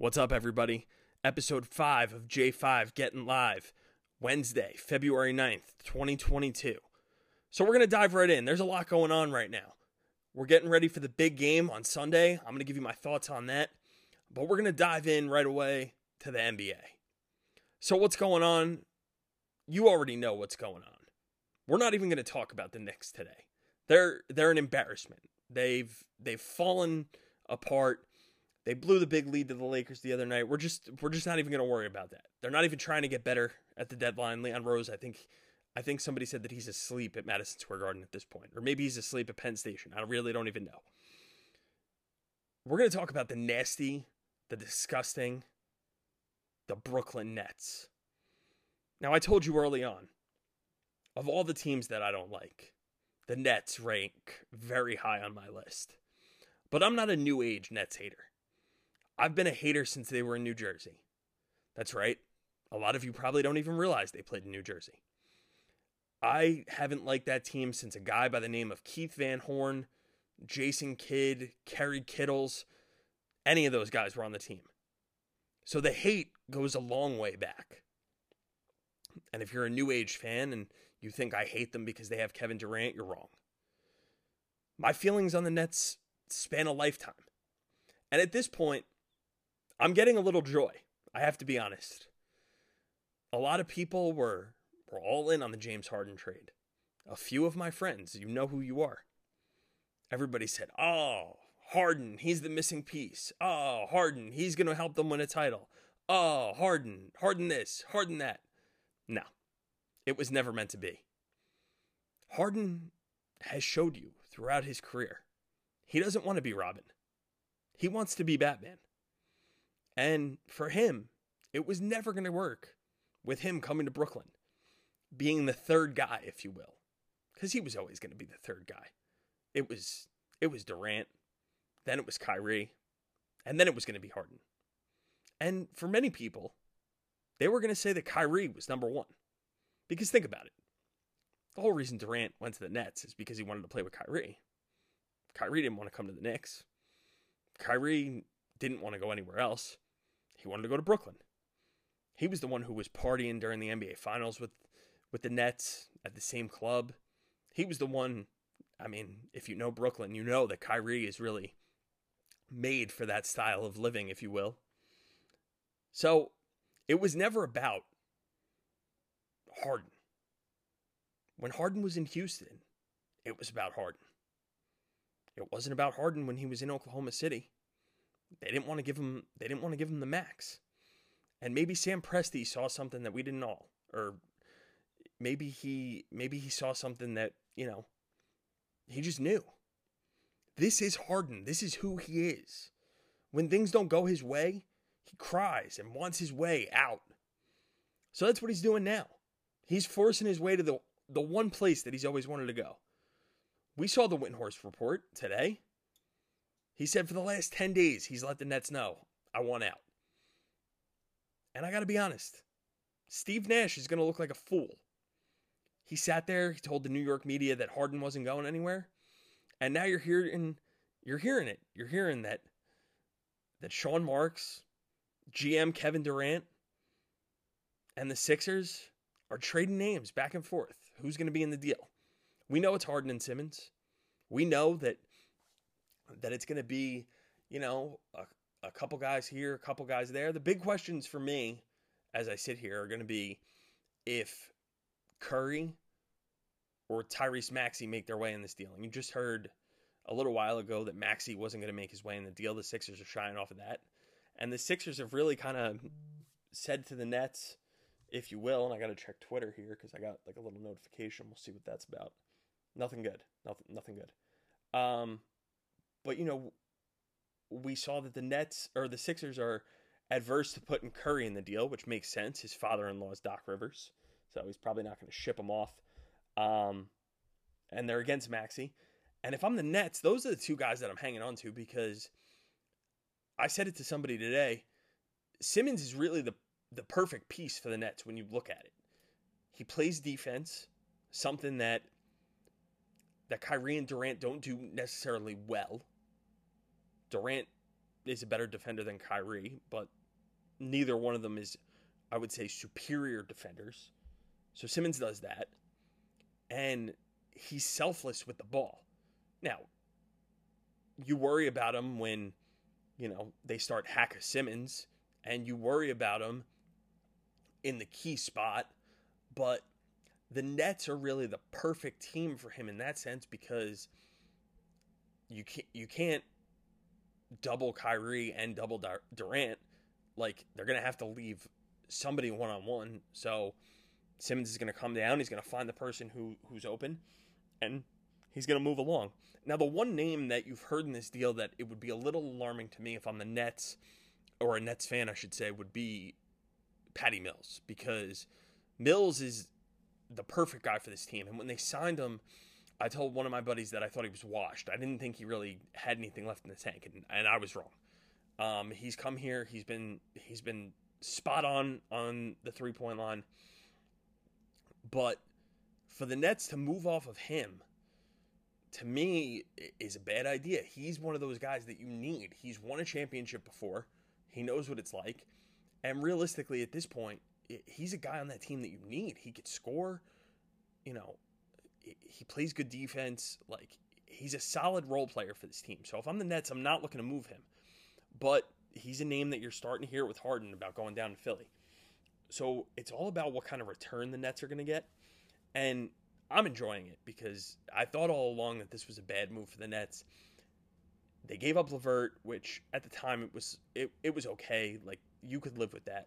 What's up, everybody? Episode 5 of J5 Getting Live, Wednesday, February 9th, 2022. So, we're going to dive right in. There's a lot going on right now. We're getting ready for the big game on Sunday. I'm going to give you my thoughts on that. But we're going to dive in right away to the NBA. So, what's going on? You already know what's going on. We're not even going to talk about the Knicks today. They're they're an embarrassment. They've they've fallen apart. They blew the big lead to the Lakers the other night. We're just we're just not even going to worry about that. They're not even trying to get better at the deadline. Leon Rose, I think I think somebody said that he's asleep at Madison Square Garden at this point, or maybe he's asleep at Penn Station. I really don't even know. We're going to talk about the nasty, the disgusting, the Brooklyn Nets. Now, I told you early on, of all the teams that I don't like, the Nets rank very high on my list. But I'm not a new age Nets hater. I've been a hater since they were in New Jersey. That's right. A lot of you probably don't even realize they played in New Jersey. I haven't liked that team since a guy by the name of Keith Van Horn, Jason Kidd, Kerry Kittles, any of those guys were on the team. So the hate goes a long way back. And if you're a new age fan and you think I hate them because they have Kevin Durant, you're wrong. My feelings on the Nets span a lifetime. And at this point, I'm getting a little joy. I have to be honest. A lot of people were were all in on the James Harden trade. A few of my friends, you know who you are. Everybody said, "Oh, Harden, he's the missing piece. Oh, Harden, he's going to help them win a title. Oh, Harden, Harden this, Harden that." No. It was never meant to be. Harden has showed you throughout his career he doesn't want to be Robin. He wants to be Batman. And for him, it was never going to work with him coming to Brooklyn, being the third guy, if you will, because he was always going to be the third guy. It was it was Durant, then it was Kyrie, and then it was going to be Harden. And for many people, they were going to say that Kyrie was number one, because think about it. The whole reason Durant went to the Nets is because he wanted to play with Kyrie. Kyrie didn't want to come to the Knicks. Kyrie didn't want to go anywhere else. He wanted to go to Brooklyn. He was the one who was partying during the NBA Finals with with the Nets at the same club. He was the one. I mean, if you know Brooklyn, you know that Kyrie is really made for that style of living, if you will. So it was never about Harden. When Harden was in Houston, it was about Harden. It wasn't about Harden when he was in Oklahoma City. They didn't want to give him they didn't want to give him the max. And maybe Sam Presti saw something that we didn't all or maybe he maybe he saw something that, you know, he just knew. This is Harden. This is who he is. When things don't go his way, he cries and wants his way out. So that's what he's doing now. He's forcing his way to the the one place that he's always wanted to go. We saw the Windhorst report today. He said for the last 10 days, he's let the Nets know, I want out. And I got to be honest, Steve Nash is going to look like a fool. He sat there, he told the New York media that Harden wasn't going anywhere. And now you're hearing you're hearing it. You're hearing that that Sean Marks, GM Kevin Durant, and the Sixers are trading names back and forth. Who's going to be in the deal? We know it's Harden and Simmons. We know that that it's going to be, you know, a, a couple guys here, a couple guys there. The big questions for me as I sit here are going to be if Curry or Tyrese Maxey make their way in this deal. And you just heard a little while ago that Maxey wasn't going to make his way in the deal. The Sixers are shying off of that. And the Sixers have really kind of said to the Nets, if you will, and I got to check Twitter here because I got like a little notification. We'll see what that's about. Nothing good. Nothing. Nothing good. Um, but you know, we saw that the Nets or the Sixers are adverse to putting Curry in the deal, which makes sense. His father-in-law is Doc Rivers, so he's probably not going to ship him off. Um, and they're against Maxey. And if I'm the Nets, those are the two guys that I'm hanging on to because I said it to somebody today. Simmons is really the the perfect piece for the Nets when you look at it. He plays defense, something that that Kyrie and Durant don't do necessarily well. Durant is a better defender than Kyrie, but neither one of them is, I would say, superior defenders. So Simmons does that. And he's selfless with the ball. Now, you worry about him when, you know, they start hack a Simmons, and you worry about him in the key spot, but the Nets are really the perfect team for him in that sense because you can't you can't double Kyrie and double Durant. Like they're gonna have to leave somebody one on one. So Simmons is gonna come down. He's gonna find the person who who's open, and he's gonna move along. Now the one name that you've heard in this deal that it would be a little alarming to me if I'm the Nets or a Nets fan, I should say, would be Patty Mills because Mills is the perfect guy for this team. And when they signed him, I told one of my buddies that I thought he was washed. I didn't think he really had anything left in the tank, and, and I was wrong. Um, he's come here. He's been he's been spot on on the three point line. But for the Nets to move off of him, to me, is a bad idea. He's one of those guys that you need. He's won a championship before. He knows what it's like. And realistically, at this point, he's a guy on that team that you need. He could score. You know, he plays good defense. Like he's a solid role player for this team. So if I'm the Nets, I'm not looking to move him. But he's a name that you're starting to hear with Harden about going down to Philly. So it's all about what kind of return the Nets are going to get. And I'm enjoying it because I thought all along that this was a bad move for the Nets. They gave up LeVert, which at the time it was it, it was okay. Like you could live with that.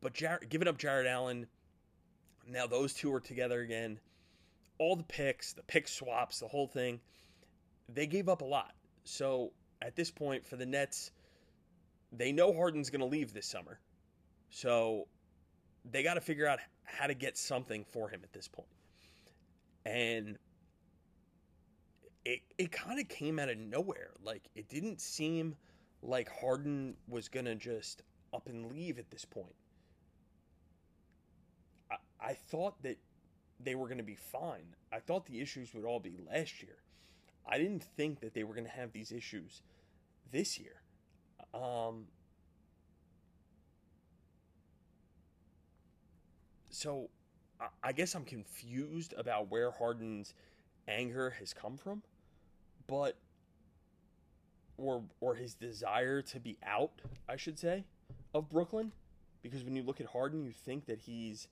But giving up Jarrett Allen, now those two are together again. All the picks, the pick swaps, the whole thing, they gave up a lot. So at this point, for the Nets, they know Harden's going to leave this summer. So they got to figure out how to get something for him at this point. And it it kind of came out of nowhere. Like it didn't seem like Harden was going to just up and leave at this point. I thought that they were going to be fine. I thought the issues would all be last year. I didn't think that they were going to have these issues this year. Um, so I guess I'm confused about where Harden's anger has come from, but or or his desire to be out, I should say, of Brooklyn, because when you look at Harden, you think that he's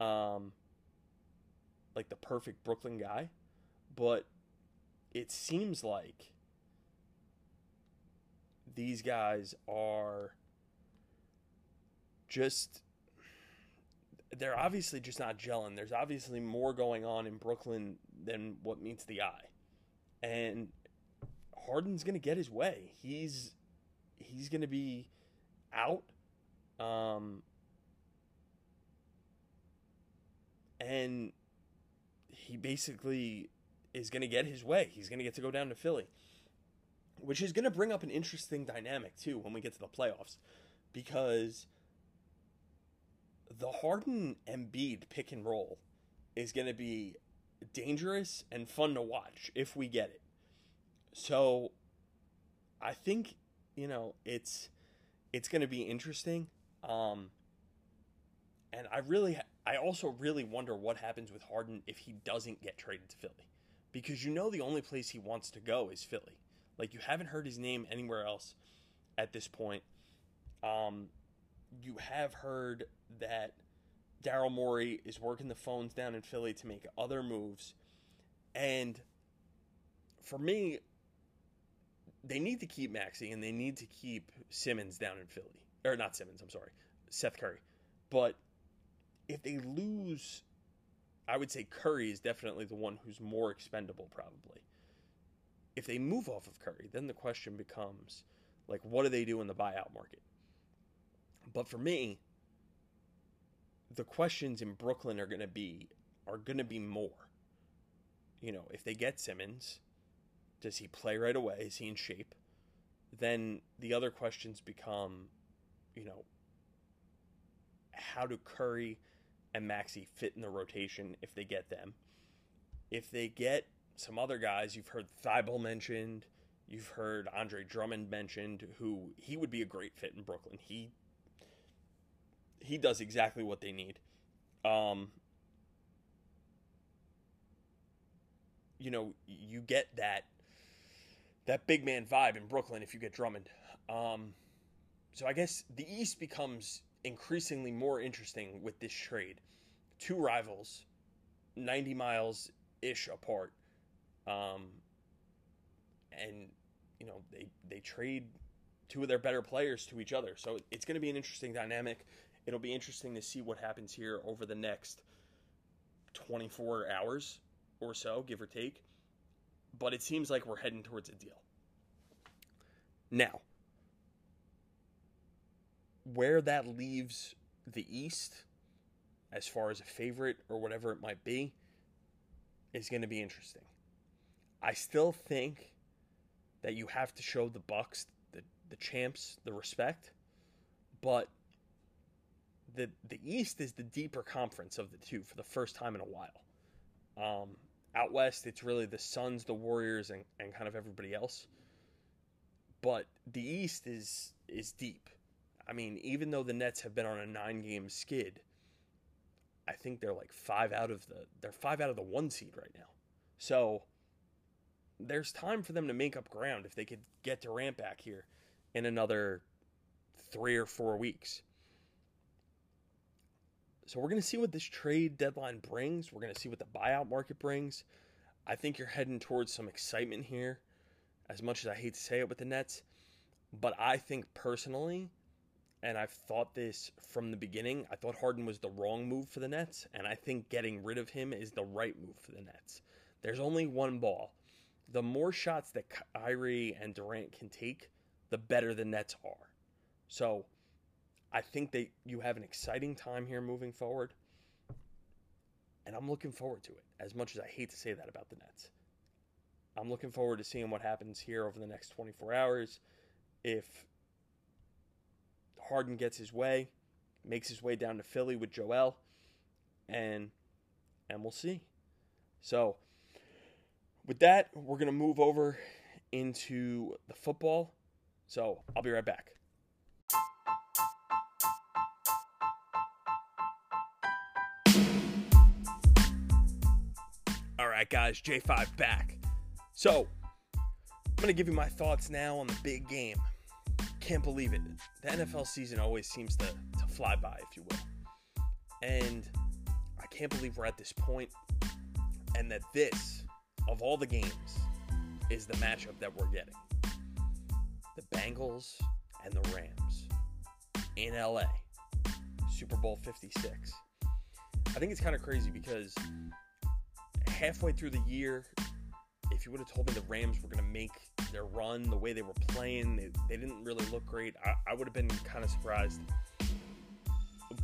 um, like the perfect Brooklyn guy, but it seems like these guys are just they're obviously just not gelling. There's obviously more going on in Brooklyn than what meets the eye. And Harden's going to get his way. He's he's going to be out um and he basically is going to get his way. He's going to get to go down to Philly, which is going to bring up an interesting dynamic too when we get to the playoffs, because the Harden Embiid pick and roll is going to be dangerous and fun to watch if we get it. So, I think you know it's it's going to be interesting. Um, and I really I also really wonder what happens with Harden if he doesn't get traded to Philly. Because you know the only place he wants to go is Philly. Like you haven't heard his name anywhere else at this point. Um, you have heard that Daryl Morey is working the phones down in Philly to make other moves. And for me, they need to keep Maxey and they need to keep Simmons down in Philly. Or not Simmons, I'm sorry. Seth Curry. But if they lose, I would say Curry is definitely the one who's more expendable, probably. If they move off of Curry, then the question becomes like, what do they do in the buyout market? But for me, the questions in Brooklyn are going to be are going to be more. You know, if they get Simmons, does he play right away? Is he in shape? Then the other questions become, you know, how do Curry and Maxey fit in the rotation if they get them. If they get some other guys, you've heard Thybulle mentioned, You've heard Andre Drummond mentioned, who he would be a great fit in Brooklyn. He he does exactly what they need. Um, you know, you get that that big man vibe in Brooklyn if you get Drummond. Um, so I guess the East becomes increasingly more interesting with this trade. Two rivals, 90 miles ish apart. Um, and you know, they they trade two of their better players to each other. So it's going to be an interesting dynamic. It'll be interesting to see what happens here over the next 24 hours or so, give or take. But it seems like we're heading towards a deal. Now, where that leaves the East, as far as a favorite or whatever it might be, is going to be interesting. I still think that you have to show the Bucks, the the champs, the respect, but the the East is the deeper conference of the two for the first time in a while. Um, out west, it's really the Suns, the Warriors, and, and kind of everybody else. But the East is is deep. I mean, even though the Nets have been on a nine game skid, I think they're like five out of the they're five out of the one seed right now. So there's time for them to make up ground if they could get Durant back here in another three or four weeks. So we're going to see what this trade deadline brings. We're going to see what the buyout market brings. I think you're heading towards some excitement here, as much as I hate to say it with the Nets. But I think personally, and I've thought this from the beginning, I thought Harden was the wrong move for the Nets, and I think getting rid of him is the right move for the Nets. There's only one ball. The more shots that Kyrie and Durant can take, the better the Nets are. So I think that you have an exciting time here moving forward. And I'm looking forward to it, as much as I hate to say that about the Nets. I'm looking forward to seeing what happens here over the next 24 hours. If Harden gets his way, makes his way down to Philly with Joel, and and we'll see. So, with that, we're to move over into the football. So, I'll be right back. All right, guys, J5 back. So, I'm to give you my thoughts now on the big game. Can't believe it. The NFL season always seems to, to fly by, if you will. And I can't believe we're at this point and that this, of all the games, is the matchup that we're getting. The Bengals and the Rams in LA, Super Bowl 56. I think it's kind of crazy because halfway through the year, if you would have told me the Rams were going to make their run the way they were playing, they, they didn't really look great. I, I would have been kind of surprised.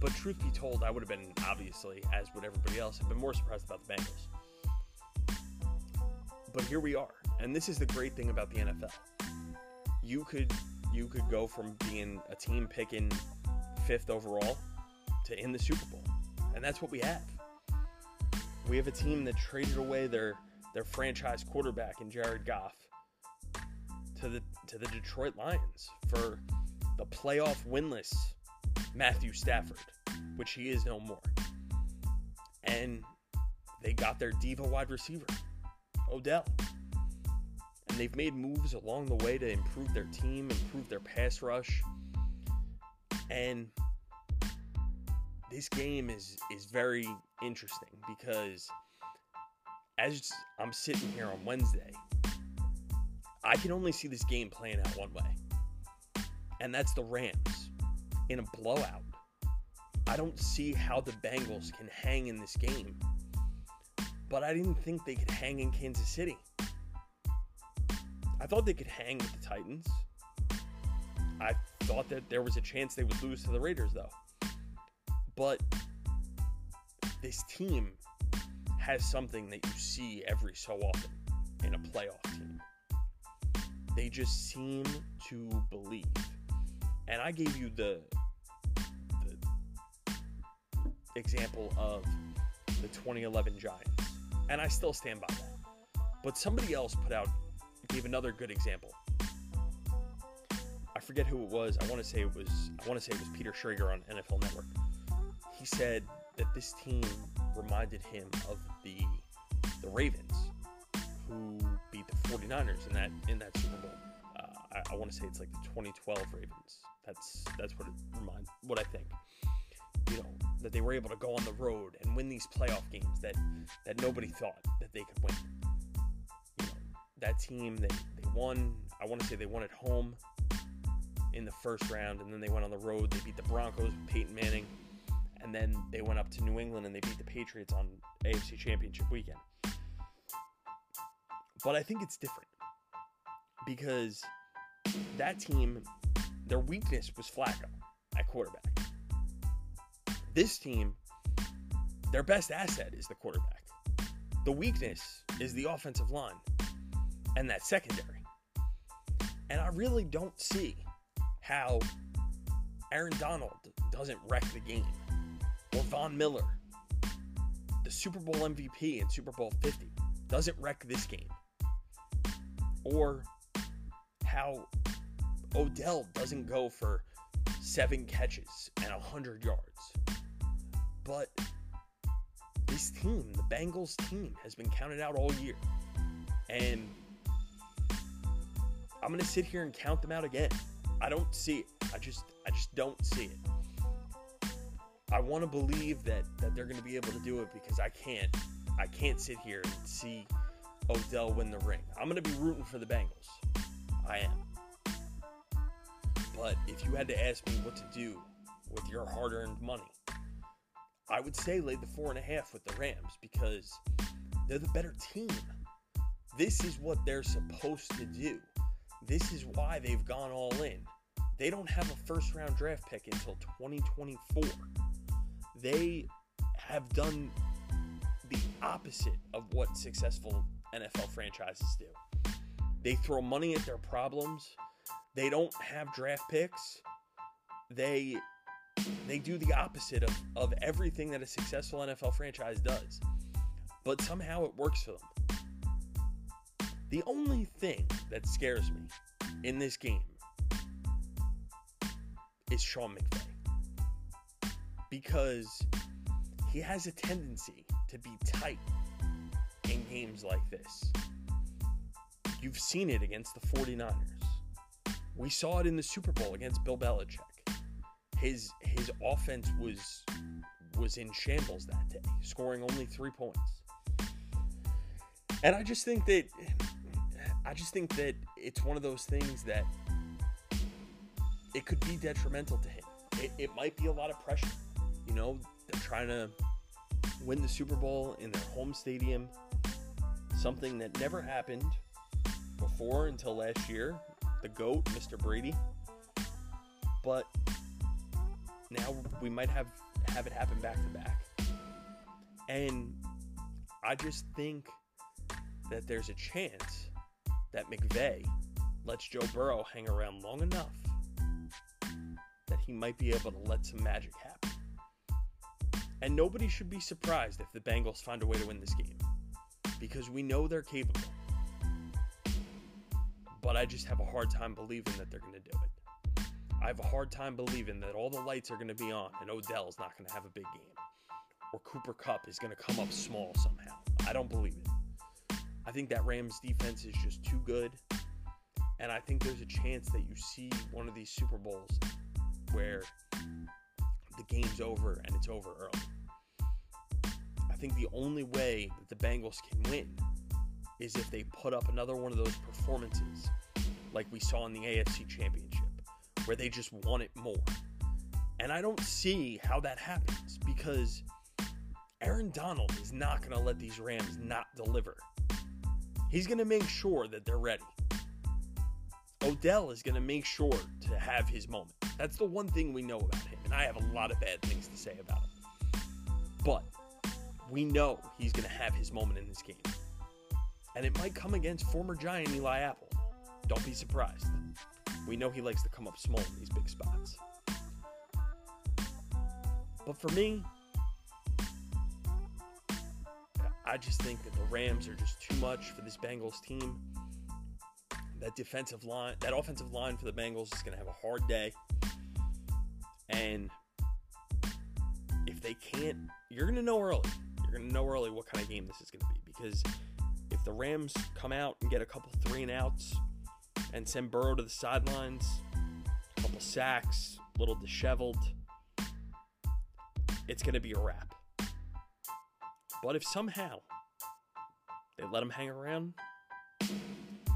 But truth be told, I would have been obviously, as would everybody else, have been more surprised about the Bengals. But here we are, and this is the great thing about the NFL. You could you could go from being a team picking fifth overall to in the Super Bowl, and that's what we have. We have a team that traded away their their franchise quarterback in Jared Goff to the to the Detroit Lions for the playoff winless Matthew Stafford, which he is no more. And they got their diva wide receiver, Odell. And they've made moves along the way to improve their team, improve their pass rush. And this game is is very interesting because as I'm sitting here on Wednesday, I can only see this game playing out one way. And that's the Rams in a blowout. I don't see how the Bengals can hang in this game. But I didn't think they could hang in Kansas City. I thought they could hang with the Titans. I thought that there was a chance they would lose to the Raiders, though. But this team has something that you see every so often in a playoff team. They just seem to believe. And I gave you the, the example of the 2011 Giants, and I still stand by that. But somebody else put out gave another good example. I forget who it was. I want to say it was. I want to say it was Peter Schrager on NFL Network. He said that this team reminded him of the the Ravens, who beat the 49ers in that in that Super Bowl. Uh, I, I want to say it's like the 2012 Ravens. That's that's what it reminds. What I think. You know that they were able to go on the road and win these playoff games that that nobody thought that they could win. You know that team they they won. I want to say they won at home in the first round, and then they went on the road. They beat the Broncos with Peyton Manning, and then they went up to New England and they beat the Patriots on AFC Championship weekend. But I think it's different because that team, their weakness was Flacco at quarterback. This team, their best asset is the quarterback. The weakness is the offensive line and that secondary. And I really don't see how Aaron Donald doesn't wreck the game, or Von Miller, the Super Bowl MVP in Super Bowl 50, doesn't wreck this game, or how Odell doesn't go for seven catches and 100 yards. But this team, the Bengals team, has been counted out all year. And I'm going to sit here and count them out again. I don't see it. I just I just don't see it. I want to believe that that they're going to be able to do it because I can't I can't sit here and see Odell win the ring. I'm going to be rooting for the Bengals. I am. But if you had to ask me what to do with your hard-earned money, I would say lay the four and a half with the Rams because they're the better team. This is what they're supposed to do. This is why they've gone all in. They don't have a first round draft pick until 2024. They have done the opposite of what successful NFL franchises do. They throw money at their problems. They don't have draft picks. They they do the opposite of, of everything that a successful NFL franchise does. But somehow it works for them. The only thing that scares me in this game is Sean McVay. Because he has a tendency to be tight in games like this. You've seen it against the 49ers. We saw it in the Super Bowl against Bill Belichick. His his offense was was in shambles that day, scoring only 3 points. And I just think that I just think that it's one of those things that it could be detrimental to him. It, it might be a lot of pressure. You know, they're trying to win the Super Bowl in their home stadium, something that never happened before until last year. The GOAT, Mr. Brady. But now we might have have it happen back to back. And I just think that there's a chance that McVay lets Joe Burrow hang around long enough he might be able to let some magic happen. And nobody should be surprised if the Bengals find a way to win this game because we know they're capable. But I just have a hard time believing that they're going to do it. I have a hard time believing that all the lights are going to be on and Odell's not going to have a big game. Or Cooper Kupp is going to come up small somehow. I don't believe it. I think that Rams defense is just too good. And I think there's a chance that you see one of these Super Bowls where the game's over and it's over early. I think the only way that the Bengals can win is if they put up another one of those performances like we saw in the AFC Championship, where they just want it more. And I don't see how that happens because Aaron Donald is not going to let these Rams not deliver. He's going to make sure that they're ready. Odell is going to make sure to have his moment. That's the one thing we know about him, and I have a lot of bad things to say about him. But we know he's going to have his moment in this game. And it might come against former Giant Eli Apple. Don't be surprised. We know he likes to come up small in these big spots. But for me, I just think that the Rams are just too much for this Bengals team. that defensive line, that offensive line for the Bengals is going to have a hard day. And if they can't, you're going to know early. You're going to know early what kind of game this is going to be because if the Rams come out and get a couple three and outs and send Burrow to the sidelines, a couple sacks, a little disheveled, it's going to be a wrap. But if somehow they let him hang around,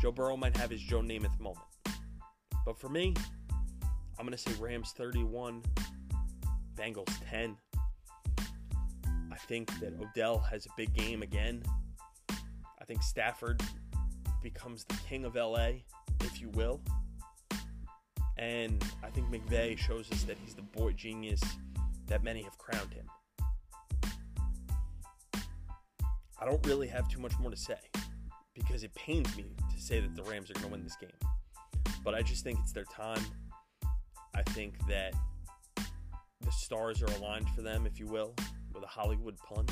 Joe Burrow might have his Joe Namath moment. But for me, I'm going to say Rams 31, Bengals 10. I think that Odell has a big game again. I think Stafford becomes the king of LA, if you will. And I think McVay shows us that he's the boy genius that many have crowned him. I don't really have too much more to say because it pains me to say that the Rams are going to win this game. But I just think it's their time. I think that the stars are aligned for them, if you will, with a Hollywood pun.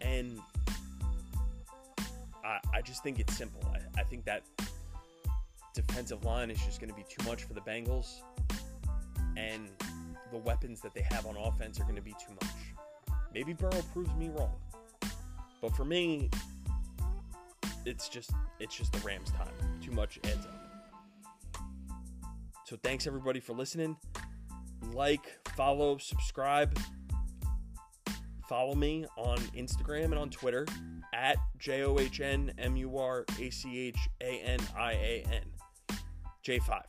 And I, I just think it's simple. I, I think that defensive line is just going to be too much for the Bengals. And the weapons that they have on offense are going to be too much. Maybe Burrow proves me wrong. But for me, it's just it's just the Rams time. Too much adds up. So thanks everybody for listening. Like, follow, subscribe. Follow me on Instagram and on Twitter at J O H N M U R A C H A N I A N. J5.